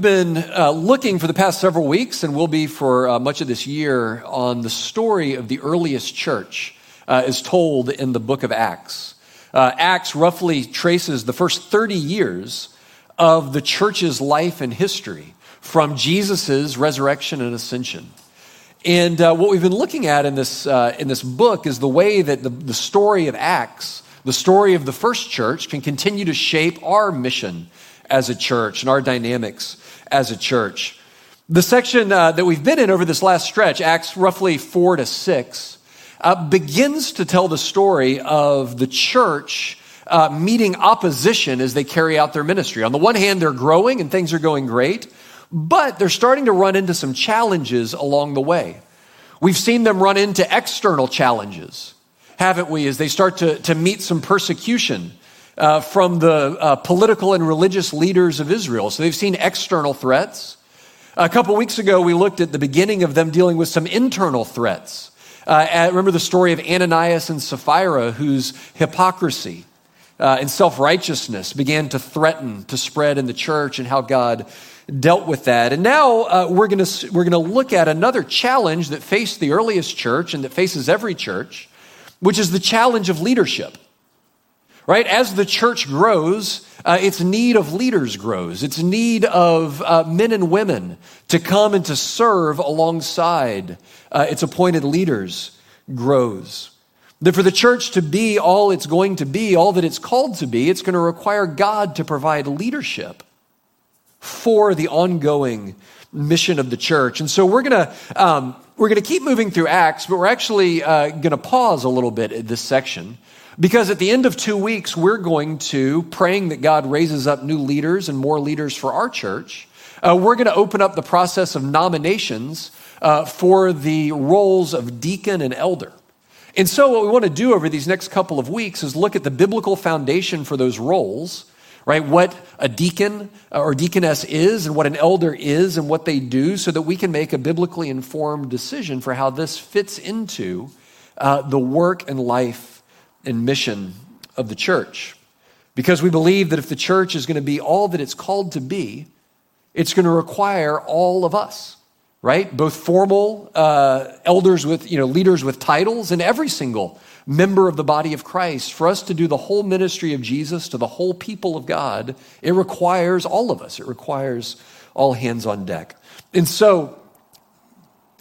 We've been uh, looking for the past several weeks, and will be for uh, much of this year, on the story of the earliest church uh, as told in the book of Acts. Uh, Acts roughly traces the first 30 years of the church's life and history from Jesus' resurrection and ascension. And uh, what we've been looking at in this, uh, in this book is the way that the, the story of Acts, the story of the first church, can continue to shape our mission as a church and our dynamics as a church. The section uh, that we've been in over this last stretch, Acts roughly four to six, uh, begins to tell the story of the church uh, meeting opposition as they carry out their ministry. On the one hand, they're growing and things are going great, but they're starting to run into some challenges along the way. We've seen them run into external challenges, haven't we, as they start to, to meet some persecution uh, from the uh, political and religious leaders of Israel. So they've seen external threats. A couple weeks ago, we looked at the beginning of them dealing with some internal threats. Uh, remember the story of Ananias and Sapphira, whose hypocrisy uh, and self righteousness began to threaten to spread in the church, and how God dealt with that. And now uh, we're going we're going to look at another challenge that faced the earliest church and that faces every church, which is the challenge of leadership right? As the church grows, uh, its need of leaders grows. Its need of uh, men and women to come and to serve alongside uh, its appointed leaders grows. That for the church to be all it's going to be, all that it's called to be, it's going to require God to provide leadership for the ongoing mission of the church. And so we're going to um, we're going to keep moving through Acts, but we're actually uh, going to pause a little bit at this section because at the end of two weeks, we're going to, praying that God raises up new leaders and more leaders for our church, uh, we're going to open up the process of nominations uh, for the roles of deacon and elder. And so, what we want to do over these next couple of weeks is look at the biblical foundation for those roles, right? What a deacon uh, or deaconess is, and what an elder is, and what they do, so that we can make a biblically informed decision for how this fits into uh, the work and life and mission of the church. Because we believe that if the church is going to be all that it's called to be, it's going to require all of us, right? Both formal uh, elders with, you know, leaders with titles and every single member of the body of Christ. For us to do the whole ministry of Jesus to the whole people of God, it requires all of us. It requires all hands on deck. And so,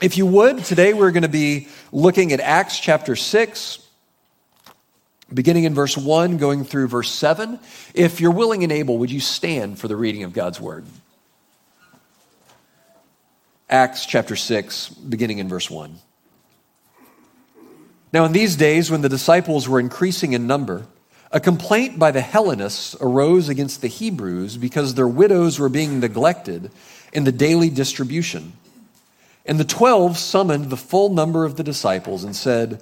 if you would, today we're going to be looking at Acts chapter 6 beginning in verse 1, going through verse 7. If you're willing and able, would you stand for the reading of God's word? Acts chapter 6, beginning in verse 1. Now, in these days, when the disciples were increasing in number, a complaint by the Hellenists arose against the Hebrews because their widows were being neglected in the daily distribution. And the twelve summoned the full number of the disciples and said,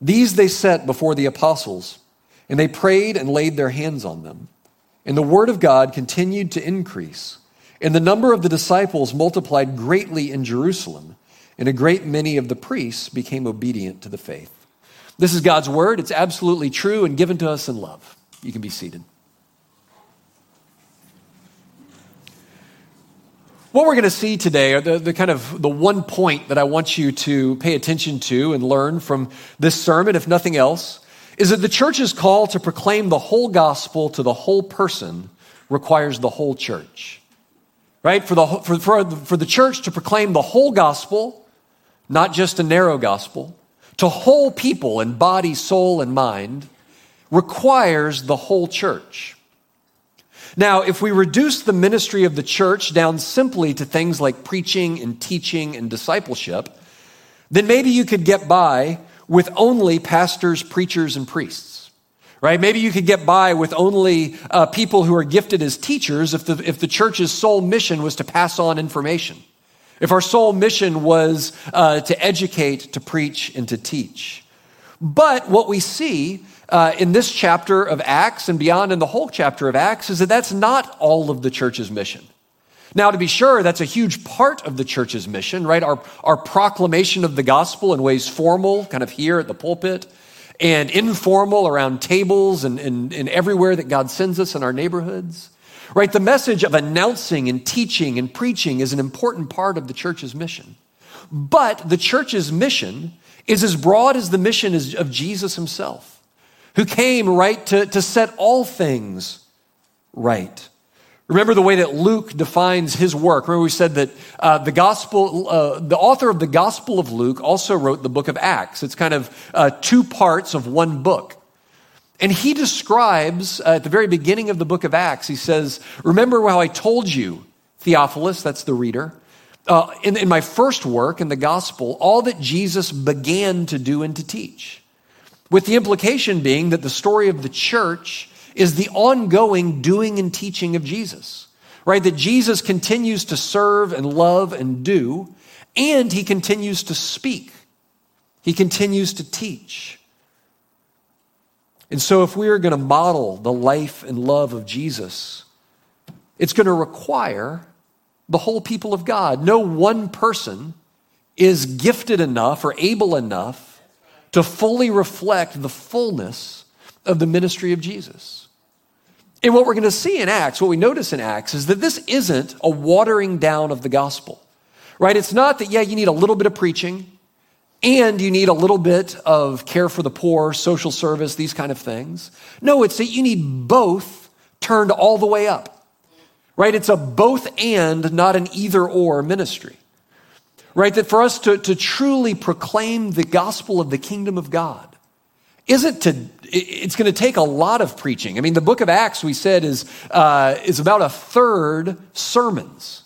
These they set before the apostles, and they prayed and laid their hands on them. And the word of God continued to increase, and the number of the disciples multiplied greatly in Jerusalem, and a great many of the priests became obedient to the faith. This is God's word. It's absolutely true and given to us in love. You can be seated. What we're going to see today are the, the kind of the one point that I want you to pay attention to and learn from this sermon, if nothing else, is that the church's call to proclaim the whole gospel to the whole person requires the whole church. Right? For the, for, for, for the church to proclaim the whole gospel, not just a narrow gospel, to whole people in body, soul, and mind, requires the whole church. Now, if we reduce the ministry of the church down simply to things like preaching and teaching and discipleship, then maybe you could get by with only pastors, preachers, and priests. Right? Maybe you could get by with only uh, people who are gifted as teachers if the, if the church's sole mission was to pass on information. If our sole mission was uh, to educate, to preach, and to teach. But what we see uh, in this chapter of Acts and beyond in the whole chapter of Acts is that that's not all of the church's mission. Now, to be sure, that's a huge part of the church's mission, right? Our, our proclamation of the gospel in ways formal, kind of here at the pulpit, and informal around tables and, and, and everywhere that God sends us in our neighborhoods, right? The message of announcing and teaching and preaching is an important part of the church's mission. But the church's mission is as broad as the mission of Jesus himself who came, right, to, to set all things right. Remember the way that Luke defines his work. Remember, we said that uh, the gospel, uh, the author of the Gospel of Luke also wrote the book of Acts. It's kind of uh, two parts of one book. And he describes uh, at the very beginning of the book of Acts, he says, Remember how I told you, Theophilus, that's the reader, uh, in, in my first work in the gospel, all that Jesus began to do and to teach with the implication being that the story of the church is the ongoing doing and teaching of Jesus, right? That Jesus continues to serve and love and do, and he continues to speak, he continues to teach. And so, if we are going to model the life and love of Jesus, it's going to require the whole people of God. No one person is gifted enough or able enough to fully reflect the fullness of the ministry of Jesus. And what we're going to see in Acts, what we notice in Acts, is that this isn't a watering down of the gospel, right? It's not that, yeah, you need a little bit of preaching and you need a little bit of care for the poor, social service, these kind of things. No, it's that you need both turned all the way up, right? It's a both and, not an either or ministry right? That for us to, to truly proclaim the gospel of the kingdom of God isn't to, it's going to take a lot of preaching. I mean, the book of Acts, we said, is, uh, is about a third sermons,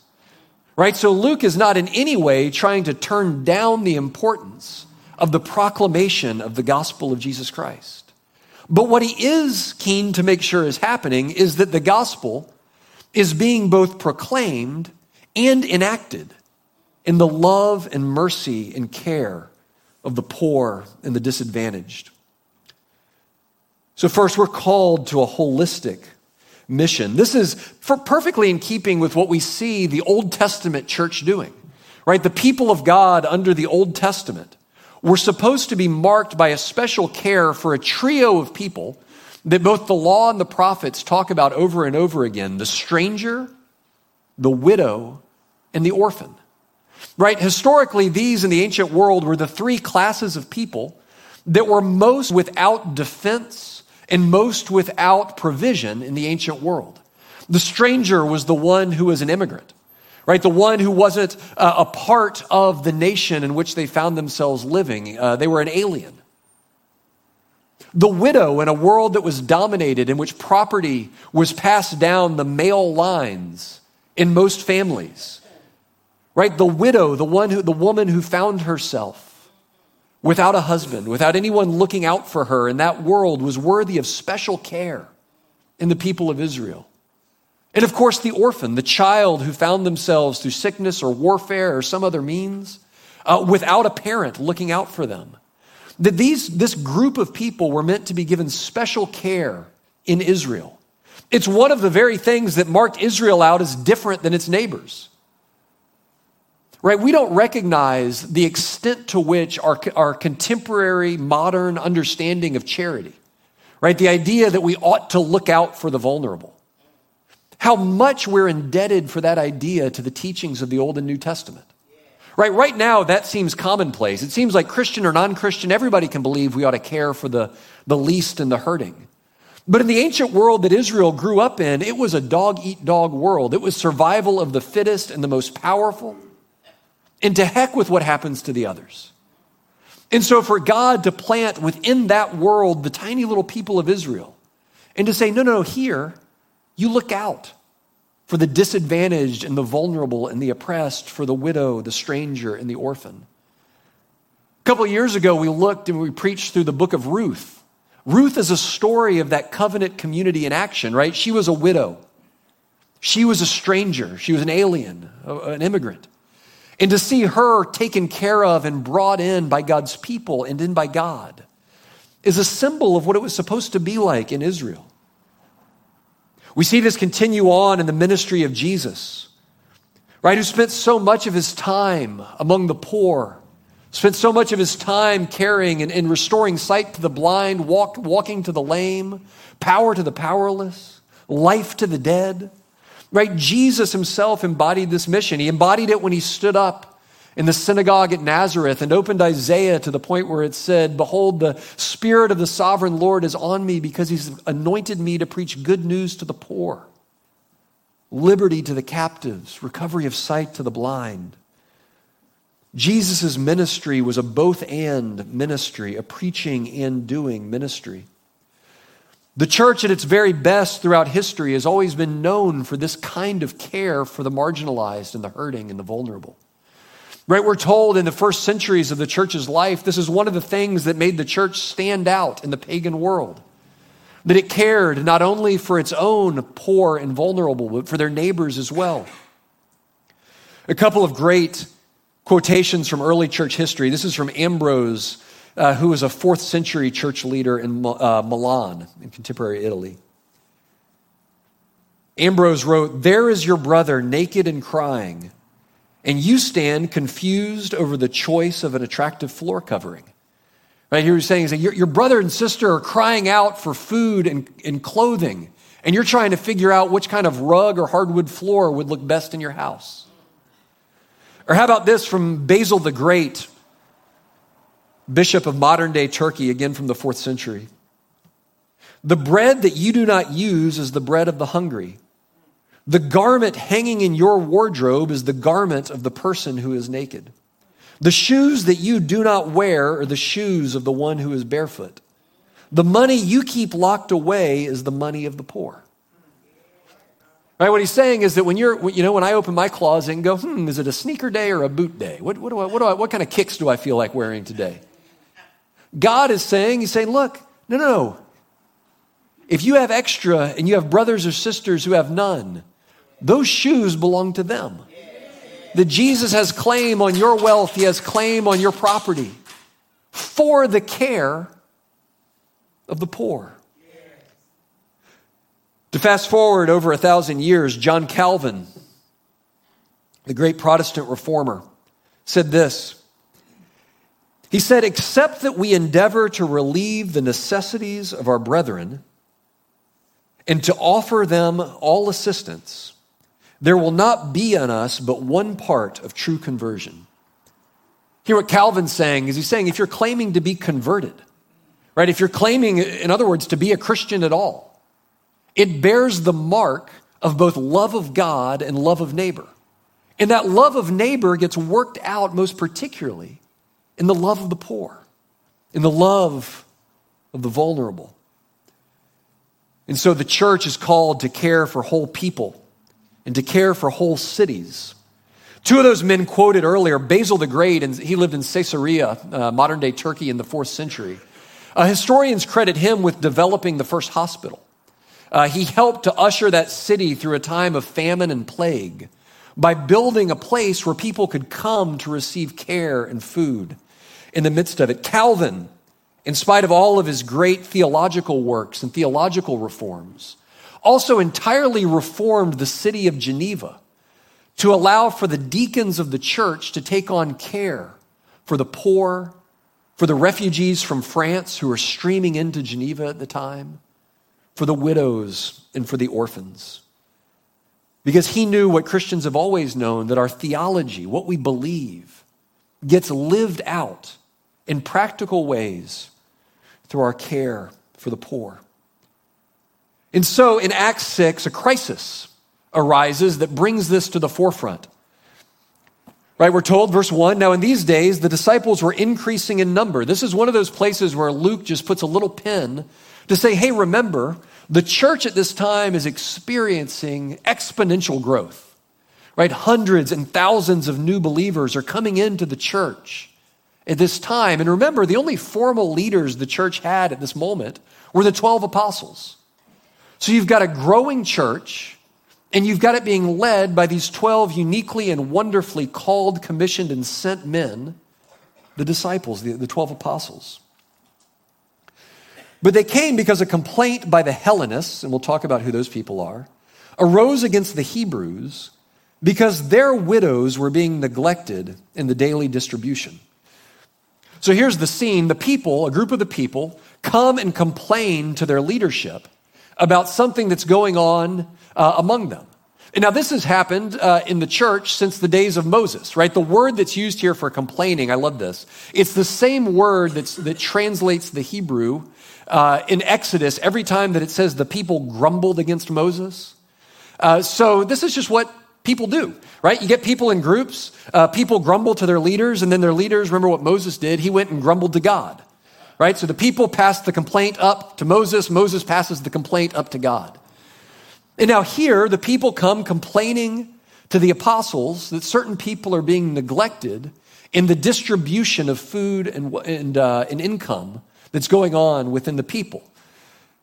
right? So Luke is not in any way trying to turn down the importance of the proclamation of the gospel of Jesus Christ. But what he is keen to make sure is happening is that the gospel is being both proclaimed and enacted in the love and mercy and care of the poor and the disadvantaged. So, first, we're called to a holistic mission. This is perfectly in keeping with what we see the Old Testament church doing, right? The people of God under the Old Testament were supposed to be marked by a special care for a trio of people that both the law and the prophets talk about over and over again the stranger, the widow, and the orphan. Right? Historically, these in the ancient world were the three classes of people that were most without defense and most without provision in the ancient world. The stranger was the one who was an immigrant, right? The one who wasn't uh, a part of the nation in which they found themselves living. Uh, they were an alien. The widow in a world that was dominated, in which property was passed down the male lines in most families right? The widow, the one who, the woman who found herself without a husband, without anyone looking out for her in that world was worthy of special care in the people of Israel. And of course, the orphan, the child who found themselves through sickness or warfare or some other means uh, without a parent looking out for them. That these, this group of people were meant to be given special care in Israel. It's one of the very things that marked Israel out as different than its neighbors right? We don't recognize the extent to which our, our contemporary modern understanding of charity, right? The idea that we ought to look out for the vulnerable. How much we're indebted for that idea to the teachings of the Old and New Testament. Right, right now, that seems commonplace. It seems like Christian or non Christian, everybody can believe we ought to care for the, the least and the hurting. But in the ancient world that Israel grew up in, it was a dog eat dog world. It was survival of the fittest and the most powerful. And to heck with what happens to the others. And so, for God to plant within that world the tiny little people of Israel and to say, no, no, no, here, you look out for the disadvantaged and the vulnerable and the oppressed, for the widow, the stranger, and the orphan. A couple years ago, we looked and we preached through the book of Ruth. Ruth is a story of that covenant community in action, right? She was a widow. She was a stranger. She was an alien, an immigrant. And to see her taken care of and brought in by God's people and in by God is a symbol of what it was supposed to be like in Israel. We see this continue on in the ministry of Jesus, right? Who spent so much of his time among the poor, spent so much of his time caring and, and restoring sight to the blind, walk, walking to the lame, power to the powerless, life to the dead. Right? Jesus himself embodied this mission. He embodied it when he stood up in the synagogue at Nazareth and opened Isaiah to the point where it said, Behold, the Spirit of the sovereign Lord is on me because he's anointed me to preach good news to the poor, liberty to the captives, recovery of sight to the blind Jesus' ministry was a both and ministry, a preaching and doing ministry. The church, at its very best throughout history, has always been known for this kind of care for the marginalized and the hurting and the vulnerable. Right? We're told in the first centuries of the church's life, this is one of the things that made the church stand out in the pagan world. That it cared not only for its own poor and vulnerable, but for their neighbors as well. A couple of great quotations from early church history. This is from Ambrose, uh, who was a fourth century church leader in uh, Milan, in contemporary Italy. Ambrose wrote, There is your brother naked and crying, and you stand confused over the choice of an attractive floor covering. Right here he's saying, your, your brother and sister are crying out for food and, and clothing, and you're trying to figure out which kind of rug or hardwood floor would look best in your house. Or how about this from Basil the Great, bishop of modern day Turkey, again from the fourth century? The bread that you do not use is the bread of the hungry. The garment hanging in your wardrobe is the garment of the person who is naked. The shoes that you do not wear are the shoes of the one who is barefoot. The money you keep locked away is the money of the poor. Right? What he's saying is that when you're, you know, when I open my closet and go, hmm, is it a sneaker day or a boot day? What, what, do I, what, do I, what kind of kicks do I feel like wearing today? God is saying, He's saying, look, no, no, no. If you have extra and you have brothers or sisters who have none, those shoes belong to them. That Jesus has claim on your wealth, He has claim on your property for the care of the poor. To fast forward over a thousand years, John Calvin, the great Protestant reformer, said this. He said, Except that we endeavor to relieve the necessities of our brethren and to offer them all assistance, there will not be in us but one part of true conversion. Here, what Calvin's saying is he's saying if you're claiming to be converted, right, if you're claiming, in other words, to be a Christian at all, it bears the mark of both love of God and love of neighbor. And that love of neighbor gets worked out most particularly in the love of the poor, in the love of the vulnerable. And so the church is called to care for whole people and to care for whole cities. Two of those men quoted earlier, Basil the Great, and he lived in Caesarea, uh, modern day Turkey, in the fourth century. Uh, historians credit him with developing the first hospital. Uh, he helped to usher that city through a time of famine and plague by building a place where people could come to receive care and food in the midst of it. Calvin, in spite of all of his great theological works and theological reforms, also entirely reformed the city of Geneva to allow for the deacons of the church to take on care for the poor, for the refugees from France who were streaming into Geneva at the time, for the widows and for the orphans. Because he knew what Christians have always known that our theology, what we believe, gets lived out in practical ways through our care for the poor. And so in Acts 6, a crisis arises that brings this to the forefront. Right, we're told, verse 1 now in these days, the disciples were increasing in number. This is one of those places where Luke just puts a little pin to say, hey, remember, the church at this time is experiencing exponential growth. Right, hundreds and thousands of new believers are coming into the church at this time. And remember, the only formal leaders the church had at this moment were the 12 apostles. So you've got a growing church and you've got it being led by these 12 uniquely and wonderfully called, commissioned, and sent men, the disciples, the, the 12 apostles. But they came because a complaint by the Hellenists, and we'll talk about who those people are, arose against the Hebrews because their widows were being neglected in the daily distribution. So here's the scene the people, a group of the people, come and complain to their leadership about something that's going on uh, among them. And now, this has happened uh, in the church since the days of Moses, right? The word that's used here for complaining, I love this. It's the same word that's, that translates the Hebrew uh, in Exodus every time that it says the people grumbled against Moses. Uh, so, this is just what people do, right? You get people in groups, uh, people grumble to their leaders, and then their leaders, remember what Moses did? He went and grumbled to God, right? So, the people pass the complaint up to Moses, Moses passes the complaint up to God. And now here, the people come complaining to the apostles that certain people are being neglected in the distribution of food and, and, uh, and income that's going on within the people.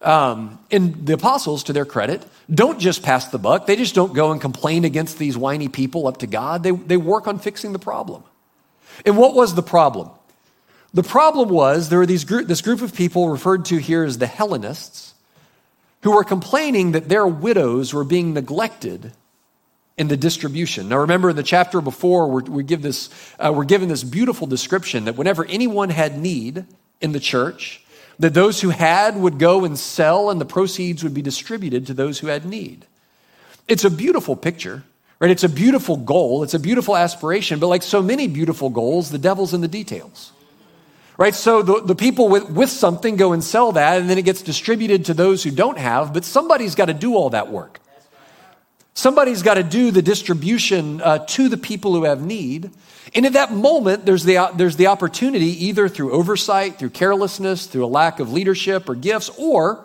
Um, and the apostles, to their credit, don't just pass the buck. They just don't go and complain against these whiny people up to God. They, they work on fixing the problem. And what was the problem? The problem was there were these group, this group of people referred to here as the Hellenists who were complaining that their widows were being neglected in the distribution. Now, remember in the chapter before, we're, we give this, uh, we're given this beautiful description that whenever anyone had need in the church, that those who had would go and sell and the proceeds would be distributed to those who had need. It's a beautiful picture, right? It's a beautiful goal, it's a beautiful aspiration, but like so many beautiful goals, the devil's in the details right? So the, the people with, with something go and sell that, and then it gets distributed to those who don't have, but somebody's got to do all that work. Somebody's got to do the distribution uh, to the people who have need. And at that moment, there's the, there's the opportunity, either through oversight, through carelessness, through a lack of leadership or gifts, or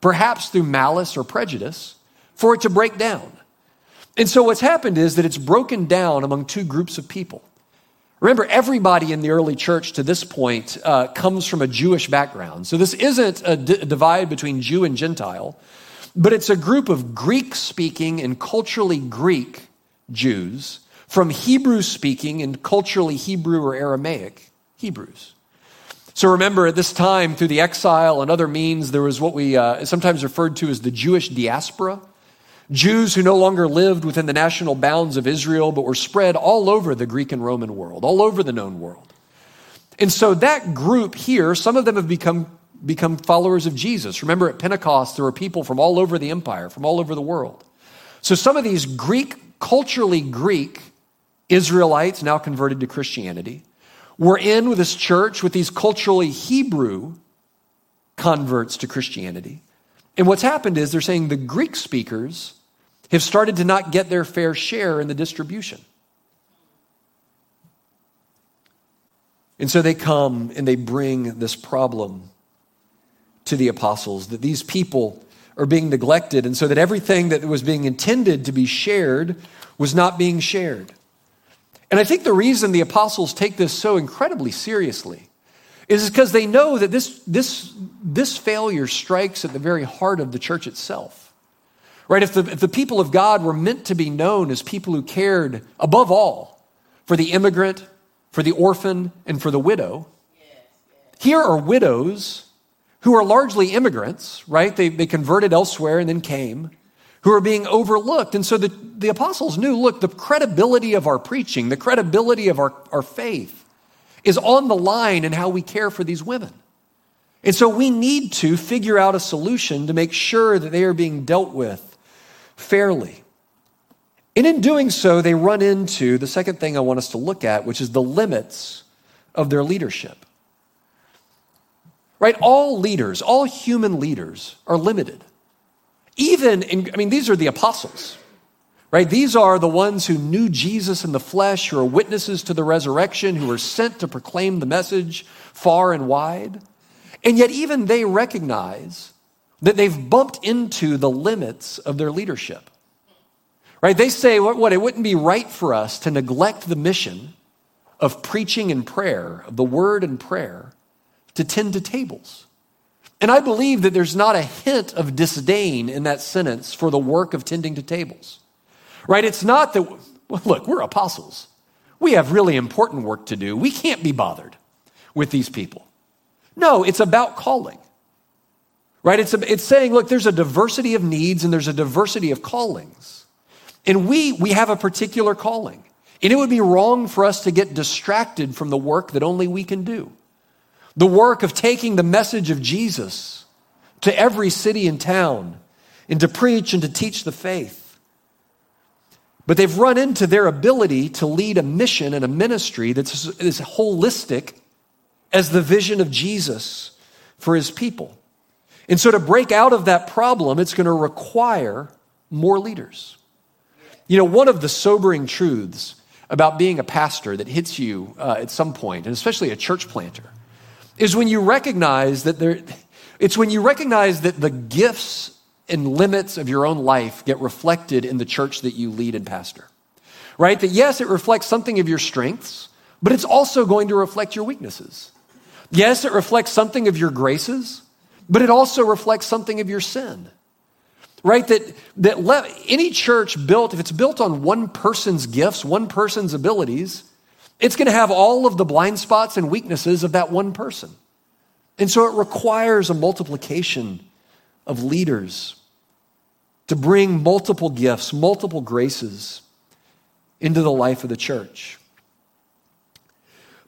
perhaps through malice or prejudice, for it to break down. And so what's happened is that it's broken down among two groups of people. Remember, everybody in the early church to this point uh, comes from a Jewish background. So this isn't a, d- a divide between Jew and Gentile, but it's a group of Greek speaking and culturally Greek Jews from Hebrew speaking and culturally Hebrew or Aramaic Hebrews. So remember, at this time, through the exile and other means, there was what we uh, sometimes referred to as the Jewish diaspora. Jews who no longer lived within the national bounds of Israel, but were spread all over the Greek and Roman world, all over the known world. And so that group here, some of them have become, become followers of Jesus. Remember at Pentecost, there were people from all over the empire, from all over the world. So some of these Greek, culturally Greek Israelites, now converted to Christianity, were in with this church with these culturally Hebrew converts to Christianity. And what's happened is they're saying the Greek speakers have started to not get their fair share in the distribution. And so they come and they bring this problem to the apostles that these people are being neglected, and so that everything that was being intended to be shared was not being shared. And I think the reason the apostles take this so incredibly seriously is because they know that this, this, this failure strikes at the very heart of the church itself. Right? If the, if the people of God were meant to be known as people who cared above all for the immigrant, for the orphan, and for the widow, here are widows who are largely immigrants, right? They, they converted elsewhere and then came, who are being overlooked. And so the, the apostles knew look, the credibility of our preaching, the credibility of our, our faith is on the line in how we care for these women. And so we need to figure out a solution to make sure that they are being dealt with fairly. And in doing so, they run into the second thing I want us to look at, which is the limits of their leadership. Right? All leaders, all human leaders are limited. Even in, I mean, these are the apostles, right? These are the ones who knew Jesus in the flesh, who are witnesses to the resurrection, who were sent to proclaim the message far and wide. And yet, even they recognize that they've bumped into the limits of their leadership. Right? They say, what, what, it wouldn't be right for us to neglect the mission of preaching and prayer, of the word and prayer, to tend to tables. And I believe that there's not a hint of disdain in that sentence for the work of tending to tables. Right? It's not that, well, look, we're apostles. We have really important work to do. We can't be bothered with these people. No, it's about calling. Right? It's, a, it's saying, look, there's a diversity of needs and there's a diversity of callings. And we, we have a particular calling. And it would be wrong for us to get distracted from the work that only we can do the work of taking the message of Jesus to every city and town and to preach and to teach the faith. But they've run into their ability to lead a mission and a ministry that's as holistic as the vision of Jesus for his people. And so, to break out of that problem, it's going to require more leaders. You know, one of the sobering truths about being a pastor that hits you uh, at some point, and especially a church planter, is when you recognize that there, it's when you recognize that the gifts and limits of your own life get reflected in the church that you lead and pastor. Right? That yes, it reflects something of your strengths, but it's also going to reflect your weaknesses. Yes, it reflects something of your graces, but it also reflects something of your sin. Right? That, that any church built, if it's built on one person's gifts, one person's abilities, it's going to have all of the blind spots and weaknesses of that one person. And so it requires a multiplication of leaders to bring multiple gifts, multiple graces into the life of the church.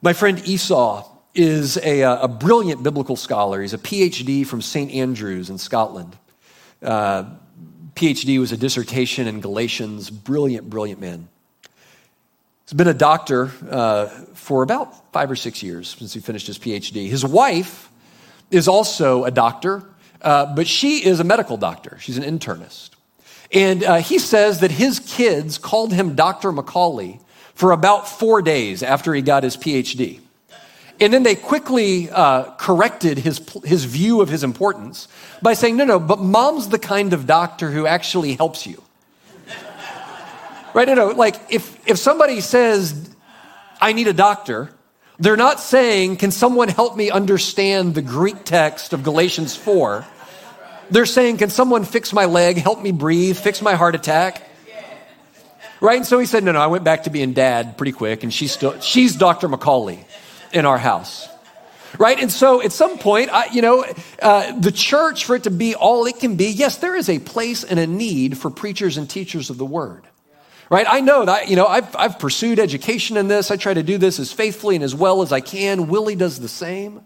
My friend Esau is a, a brilliant biblical scholar. He's a PhD from St. Andrews in Scotland. Uh, PhD was a dissertation in Galatians. Brilliant, brilliant man. He's been a doctor uh, for about five or six years since he finished his PhD. His wife is also a doctor, uh, but she is a medical doctor. She's an internist. And uh, he says that his kids called him Dr. McCaulley for about four days after he got his PhD. And then they quickly uh, corrected his, his view of his importance by saying, no, no, but mom's the kind of doctor who actually helps you. Right? No, no. Like if, if somebody says, I need a doctor, they're not saying, Can someone help me understand the Greek text of Galatians 4? They're saying, Can someone fix my leg, help me breathe, fix my heart attack? Right? And so he said, No, no, I went back to being dad pretty quick, and she's still, she's Dr. McCaulley in our house. Right? And so at some point, I, you know, uh, the church, for it to be all it can be, yes, there is a place and a need for preachers and teachers of the word right? I know that, you know, I've, I've pursued education in this. I try to do this as faithfully and as well as I can. Willie does the same.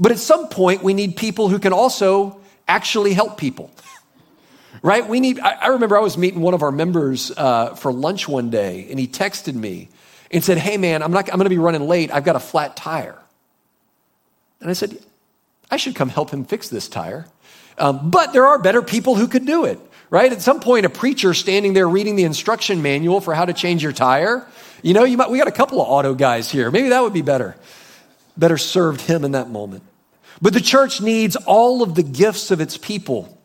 But at some point, we need people who can also actually help people, right? We need, I, I remember I was meeting one of our members uh, for lunch one day, and he texted me and said, Hey, man, I'm, I'm going to be running late. I've got a flat tire. And I said, I should come help him fix this tire. Um, but there are better people who could do it right? At some point, a preacher standing there reading the instruction manual for how to change your tire. You know, you might, we got a couple of auto guys here. Maybe that would be better. Better served him in that moment. But the church needs all of the gifts of its people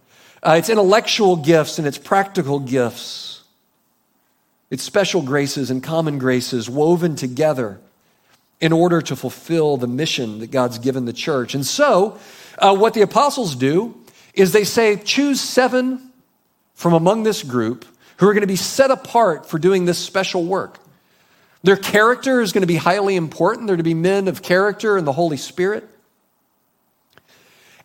uh, its intellectual gifts and its practical gifts, its special graces and common graces woven together in order to fulfill the mission that God's given the church. And so, uh, what the apostles do is they say, choose seven from among this group who are going to be set apart for doing this special work. Their character is going to be highly important. They're to be men of character and the Holy Spirit.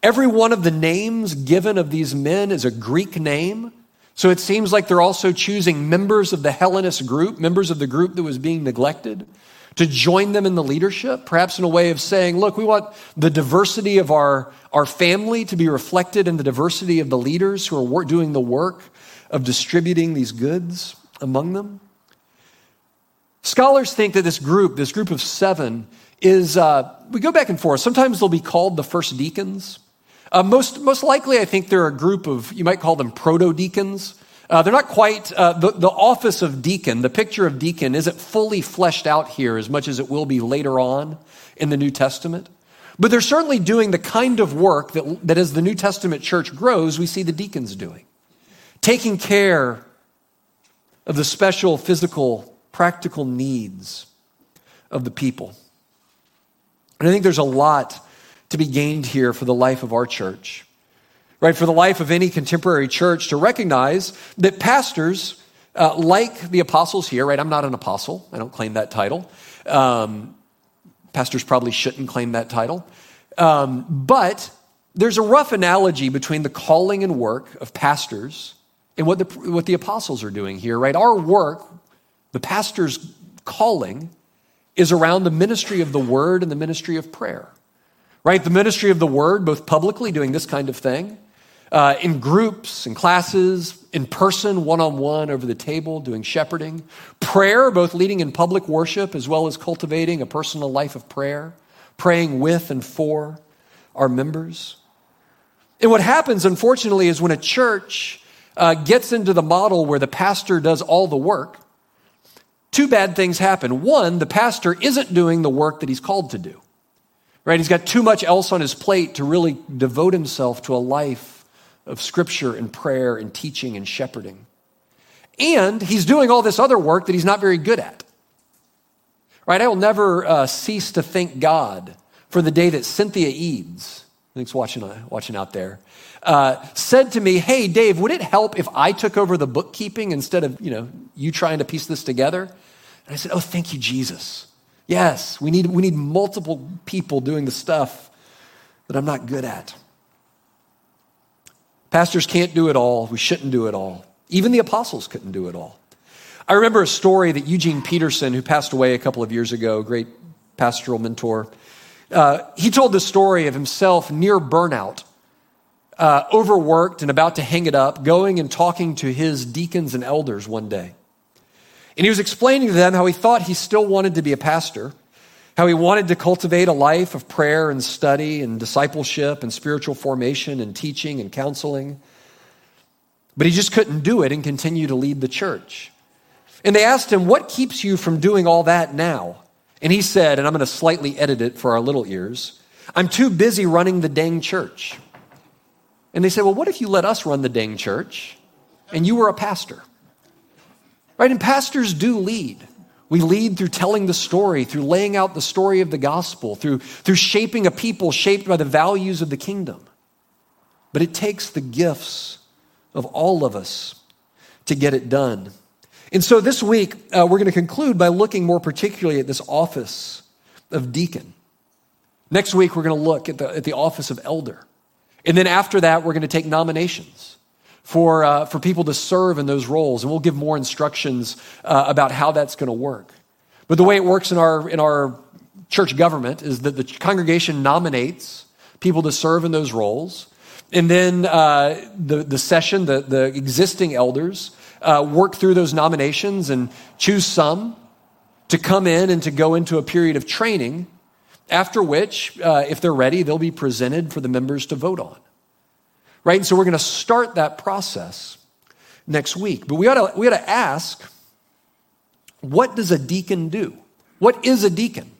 Every one of the names given of these men is a Greek name. So it seems like they're also choosing members of the Hellenist group, members of the group that was being neglected, to join them in the leadership, perhaps in a way of saying, look, we want the diversity of our, our family to be reflected in the diversity of the leaders who are doing the work of distributing these goods. among them? Scholars think that this group, this group of seven, is, uh, we go back and forth. Sometimes they'll be called the first deacons. Uh, most, most likely, I think they're a group of, you might call them proto deacons. Uh, they're not quite, uh, the, the office of deacon, the picture of deacon isn't fully fleshed out here as much as it will be later on in the New Testament. But they're certainly doing the kind of work that, that as the New Testament church grows, we see the deacons doing. Taking care of the special physical, practical needs of the people. And I think there's a lot to be gained here for the life of our church, right? For the life of any contemporary church to recognize that pastors, uh, like the apostles here, right? I'm not an apostle, I don't claim that title. Um, pastors probably shouldn't claim that title. Um, but there's a rough analogy between the calling and work of pastors and what the, what the apostles are doing here, right? Our work, the pastor's calling, is around the ministry of the word and the ministry of prayer right? The ministry of the word, both publicly doing this kind of thing, uh, in groups, in classes, in person, one on one, over the table, doing shepherding. Prayer, both leading in public worship as well as cultivating a personal life of prayer, praying with and for our members. And what happens, unfortunately, is when a church uh, gets into the model where the pastor does all the work, two bad things happen. One, the pastor isn't doing the work that he's called to do right? He's got too much else on his plate to really devote himself to a life of scripture and prayer and teaching and shepherding. And he's doing all this other work that he's not very good at. Right? I will never uh, cease to thank God for the day that Cynthia Eads, I think's watching, uh, watching out there, uh, said to me, Hey, Dave, would it help if I took over the bookkeeping instead of, you know, you trying to piece this together? And I said, Oh, thank you, Jesus. Yes, we need, we need multiple people doing the stuff that I'm not good at. Pastors can't do it all. We shouldn't do it all. Even the apostles couldn't do it all. I remember a story that Eugene Peterson, who passed away a couple of years ago, great pastoral mentor, uh, he told the story of himself near burnout, uh, overworked and about to hang it up, going and talking to his deacons and elders one day. And he was explaining to them how he thought he still wanted to be a pastor, how he wanted to cultivate a life of prayer and study and discipleship and spiritual formation and teaching and counseling. But he just couldn't do it and continue to lead the church. And they asked him, What keeps you from doing all that now? And he said, and I'm going to slightly edit it for our little ears I'm too busy running the dang church. And they said, Well, what if you let us run the dang church and you were a pastor? Right? And pastors do lead. We lead through telling the story, through laying out the story of the gospel, through, through shaping a people shaped by the values of the kingdom. But it takes the gifts of all of us to get it done. And so this week, uh, we're going to conclude by looking more particularly at this office of deacon. Next week, we're going to look at the, at the office of elder. And then after that, we're going to take nominations for, uh, for people to serve in those roles. And we'll give more instructions uh, about how that's going to work. But the way it works in our, in our church government is that the congregation nominates people to serve in those roles. And then uh, the, the session, the, the existing elders, uh, work through those nominations and choose some to come in and to go into a period of training, after which, uh, if they're ready, they'll be presented for the members to vote on right? And so we're going to start that process next week. But we ought to, we ought to ask what does a deacon do? What is a deacon?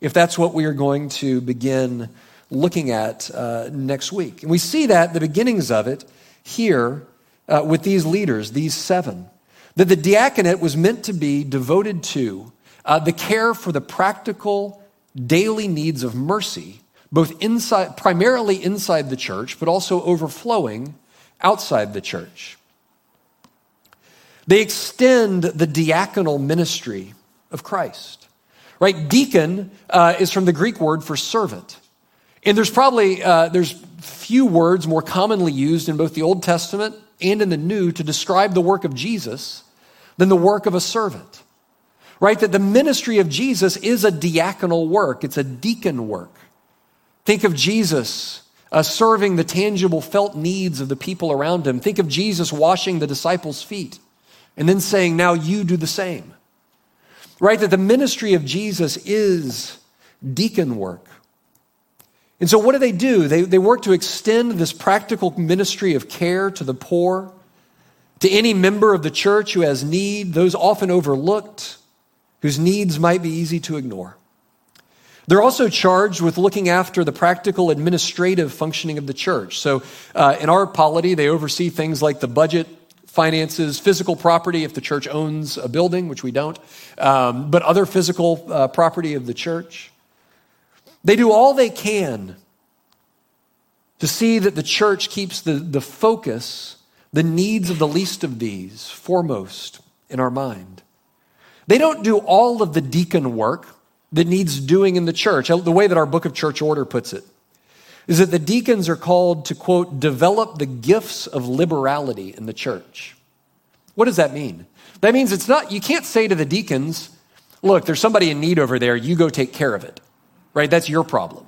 If that's what we are going to begin looking at uh, next week. And we see that the beginnings of it here uh, with these leaders, these seven, that the diaconate was meant to be devoted to uh, the care for the practical daily needs of mercy both inside, primarily inside the church, but also overflowing outside the church. They extend the diaconal ministry of Christ. Right? Deacon uh, is from the Greek word for servant. And there's probably uh, there's few words more commonly used in both the Old Testament and in the New to describe the work of Jesus than the work of a servant. Right? That the ministry of Jesus is a diaconal work. It's a deacon work. Think of Jesus uh, serving the tangible, felt needs of the people around him. Think of Jesus washing the disciples' feet and then saying, Now you do the same. Right? That the ministry of Jesus is deacon work. And so, what do they do? They, they work to extend this practical ministry of care to the poor, to any member of the church who has need, those often overlooked, whose needs might be easy to ignore. They're also charged with looking after the practical administrative functioning of the church. So, uh, in our polity, they oversee things like the budget, finances, physical property if the church owns a building, which we don't, um, but other physical uh, property of the church. They do all they can to see that the church keeps the, the focus, the needs of the least of these, foremost in our mind. They don't do all of the deacon work that needs doing in the church. Uh, the way that our book of church order puts it is that the deacons are called to, quote, develop the gifts of liberality in the church. What does that mean? That means it's not, you can't say to the deacons, look, there's somebody in need over there, you go take care of it, right? That's your problem.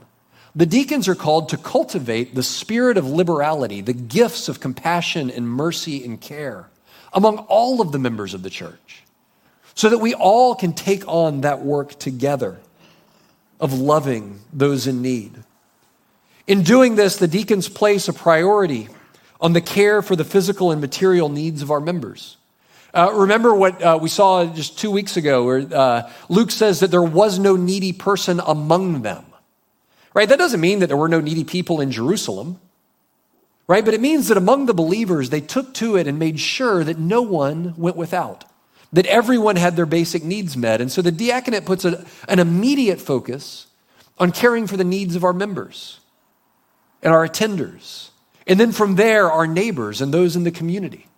The deacons are called to cultivate the spirit of liberality, the gifts of compassion and mercy and care among all of the members of the church so that we all can take on that work together of loving those in need. In doing this, the deacons place a priority on the care for the physical and material needs of our members. Uh, remember what uh, we saw just two weeks ago, where uh, Luke says that there was no needy person among them. Right? That doesn't mean that there were no needy people in Jerusalem. Right? But it means that among the believers, they took to it and made sure that no one went without that everyone had their basic needs met. And so the diaconate puts a, an immediate focus on caring for the needs of our members and our attenders. And then from there, our neighbors and those in the community.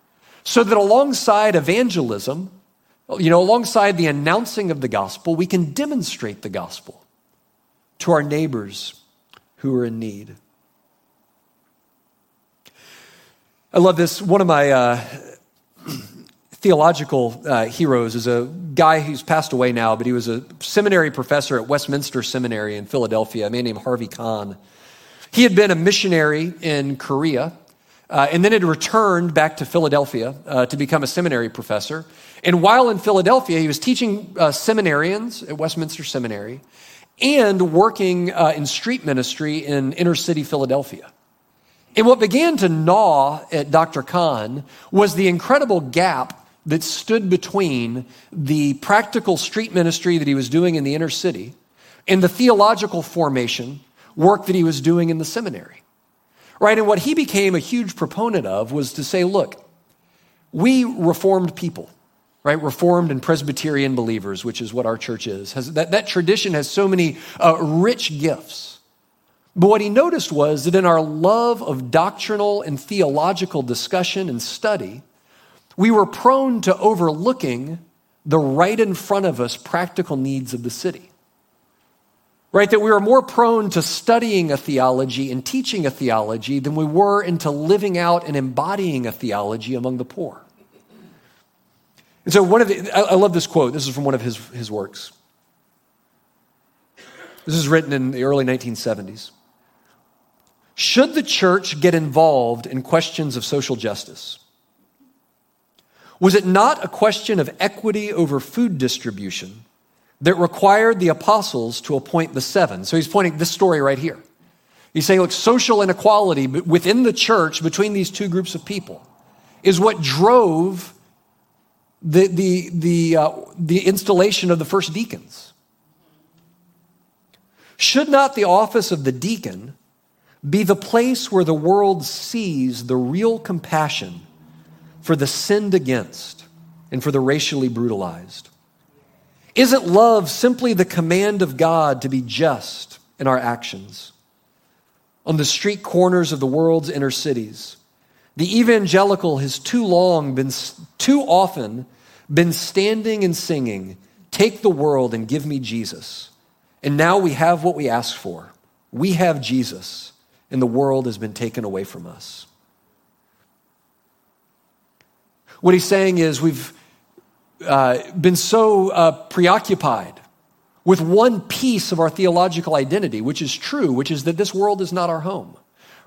So that alongside evangelism, you know, alongside the announcing of the gospel, we can demonstrate the gospel to our neighbors who are in need. I love this. One of my uh, theological uh, heroes is a guy who's passed away now, but he was a seminary professor at Westminster Seminary in Philadelphia, a man named Harvie Conn. He had been a missionary in Korea uh, and then had returned back to Philadelphia uh, to become a seminary professor. And while in Philadelphia, he was teaching uh, seminarians at Westminster Seminary and working uh, in street ministry in inner city Philadelphia. And what began to gnaw at Dr. Conn was the incredible gap that stood between the practical street ministry that he was doing in the inner city and the theological formation work that he was doing in the seminary. Right? And what he became a huge proponent of was to say, look, we reformed people, right? Reformed and Presbyterian believers, which is what our church is, has, that, that tradition has so many uh, rich gifts. But what he noticed was that in our love of doctrinal and theological discussion and study, we were prone to overlooking the right in front of us practical needs of the city. Right? That we were more prone to studying a theology and teaching a theology than we were into living out and embodying a theology among the poor. And so, one of the, I love this quote. This is from one of his, his works. This is written in the early 1970s. Should the church get involved in questions of social justice? Was it not a question of equity over food distribution that required the apostles to appoint the seven? So he's pointing this story right here. He's saying, look, social inequality within the church between these two groups of people is what drove the, the, the, uh, the installation of the first deacons. Should not the office of the deacon be the place where the world sees the real compassion for the sinned against and for the racially brutalized? Isn't love simply the command of God to be just in our actions? On the street corners of the world's inner cities, the evangelical has too long been, too often been standing and singing, Take the world and give me Jesus. And now we have what we ask for. We have Jesus, and the world has been taken away from us. What he's saying is we've uh, been so uh, preoccupied with one piece of our theological identity, which is true, which is that this world is not our home,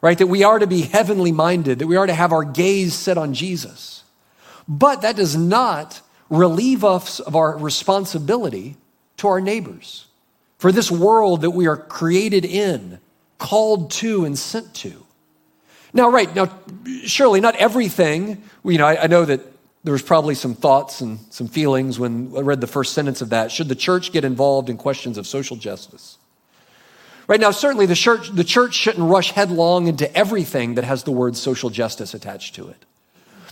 right? That we are to be heavenly minded, that we are to have our gaze set on Jesus. But that does not relieve us of our responsibility to our neighbors for this world that we are created in, called to, and sent to. Now, right, now, surely not everything, you know, I, I know that there was probably some thoughts and some feelings when I read the first sentence of that. Should the church get involved in questions of social justice? Right now, certainly the church, the church shouldn't rush headlong into everything that has the word social justice attached to it.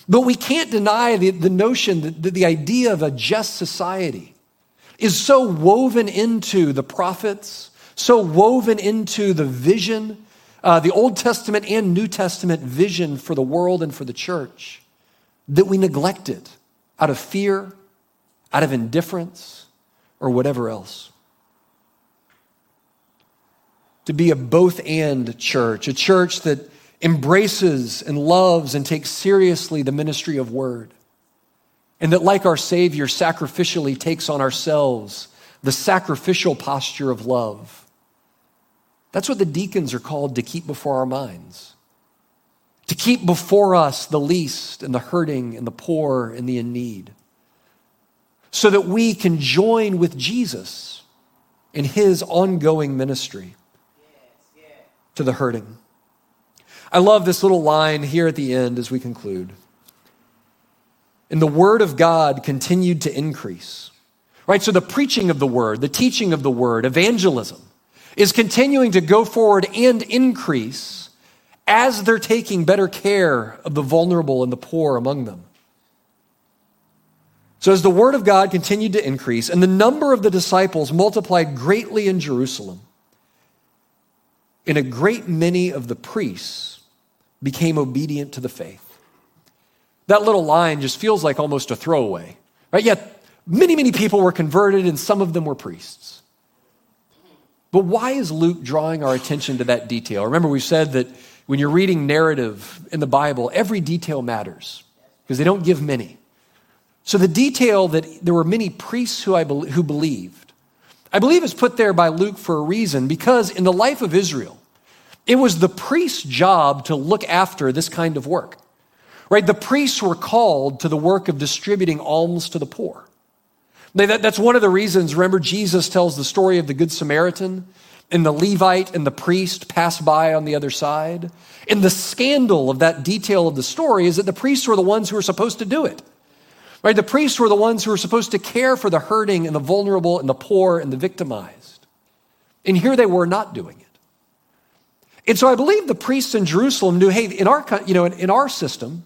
But we can't deny the, the notion that the, the idea of a just society is so woven into the prophets, so woven into the vision, uh, the Old Testament and New Testament vision for the world and for the church, that we neglect it out of fear, out of indifference, or whatever else. To be a both and church, a church that embraces and loves and takes seriously the ministry of word and that, like our Savior, sacrificially takes on ourselves the sacrificial posture of love. That's what the deacons are called to keep before our minds. To keep before us the least and the hurting and the poor and the in need. So that we can join with Jesus in his ongoing ministry to the hurting. I love this little line here at the end as we conclude. And the word of God continued to increase. Right? So the preaching of the word, the teaching of the word, evangelism is continuing to go forward and increase as they're taking better care of the vulnerable and the poor among them. So, as the word of God continued to increase and the number of the disciples multiplied greatly in Jerusalem, and a great many of the priests became obedient to the faith that little line just feels like almost a throwaway, right? Yet many, many people were converted and some of them were priests. But why is Luke drawing our attention to that detail? Remember, we said that when you're reading narrative in the Bible, every detail matters because they don't give many. So the detail that there were many priests who, I be- who believed, I believe is put there by Luke for a reason because in the life of Israel, it was the priest's job to look after this kind of work. Right? The priests were called to the work of distributing alms to the poor. That's one of the reasons, remember, Jesus tells the story of the Good Samaritan, and the Levite and the priest pass by on the other side. And the scandal of that detail of the story is that the priests were the ones who were supposed to do it. Right? The priests were the ones who were supposed to care for the hurting and the vulnerable and the poor and the victimized. And here they were not doing it. And so I believe the priests in Jerusalem knew, hey, in our, you know, in our system,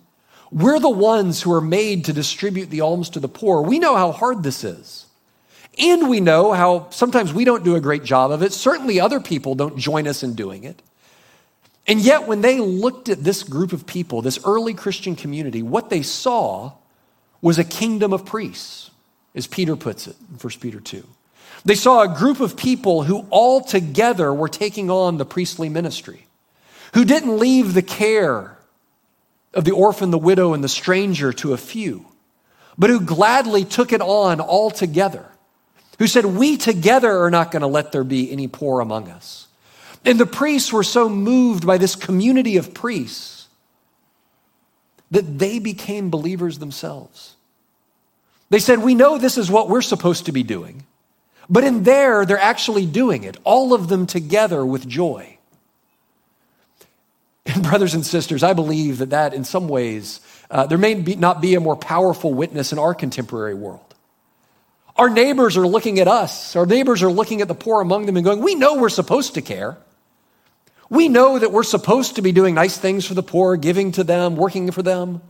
we're the ones who are made to distribute the alms to the poor. We know how hard this is. And we know how sometimes we don't do a great job of it. Certainly, other people don't join us in doing it. And yet, when they looked at this group of people, this early Christian community, what they saw was a kingdom of priests, as Peter puts it in 1 Peter 2. They saw a group of people who all together were taking on the priestly ministry, who didn't leave the care of the orphan, the widow, and the stranger to a few, but who gladly took it on all together, who said, We together are not going to let there be any poor among us. And the priests were so moved by this community of priests that they became believers themselves. They said, We know this is what we're supposed to be doing. But in there, they're actually doing it, all of them together with joy. And, brothers and sisters, I believe that that, in some ways, uh, there may be, not be a more powerful witness in our contemporary world. Our neighbors are looking at us, our neighbors are looking at the poor among them and going, We know we're supposed to care. We know that we're supposed to be doing nice things for the poor, giving to them, working for them,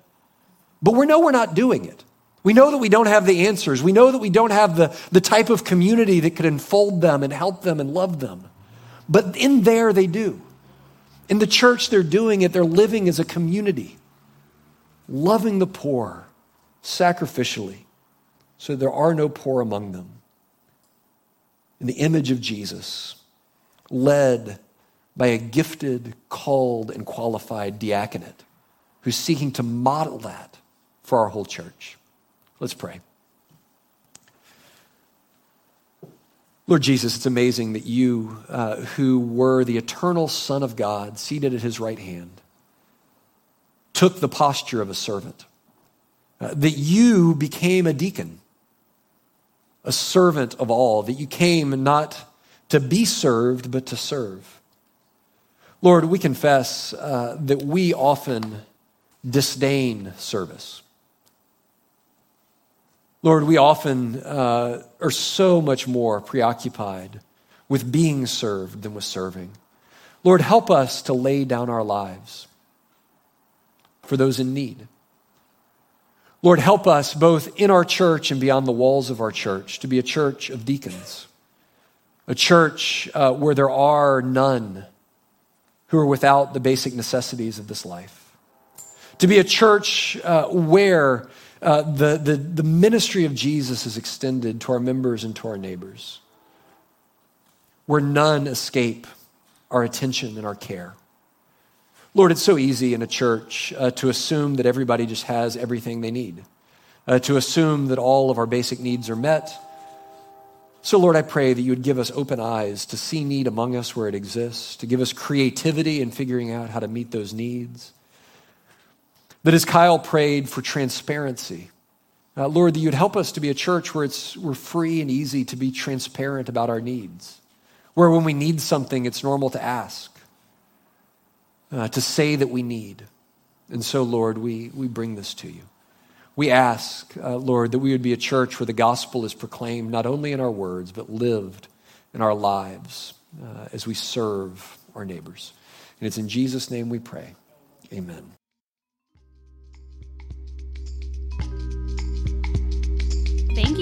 but we know we're not doing it. We know that we don't have the answers. We know that we don't have the, the type of community that could enfold them and help them and love them. But in there, they do. In the church, they're doing it, they're living as a community, loving the poor sacrificially, so there are no poor among them. In the image of Jesus, led by a gifted, called, and qualified diaconate who's seeking to model that for our whole church. Let's pray. Lord Jesus, it's amazing that you, uh, who were the eternal Son of God, seated at his right hand, took the posture of a servant, uh, that you became a deacon, a servant of all, that you came not to be served, but to serve. Lord, we confess uh, that we often disdain service. Lord, we often uh, are so much more preoccupied with being served than with serving. Lord, help us to lay down our lives for those in need. Lord, help us both in our church and beyond the walls of our church to be a church of deacons, a church uh, where there are none who are without the basic necessities of this life, to be a church uh, where uh, the, the, the ministry of Jesus is extended to our members and to our neighbors, where none escape our attention and our care. Lord, it's so easy in a church uh, to assume that everybody just has everything they need, uh, to assume that all of our basic needs are met. So, Lord, I pray that you would give us open eyes to see need among us where it exists, to give us creativity in figuring out how to meet those needs. That as Kyle prayed for transparency, uh, Lord, that you'd help us to be a church where it's, we're free and easy to be transparent about our needs, where when we need something, it's normal to ask uh, to say that we need. And so, Lord, we, we bring this to you. We ask, uh, Lord, that we would be a church where the gospel is proclaimed not only in our words, but lived in our lives uh, as we serve our neighbors. And it's in Jesus' name we pray. Amen.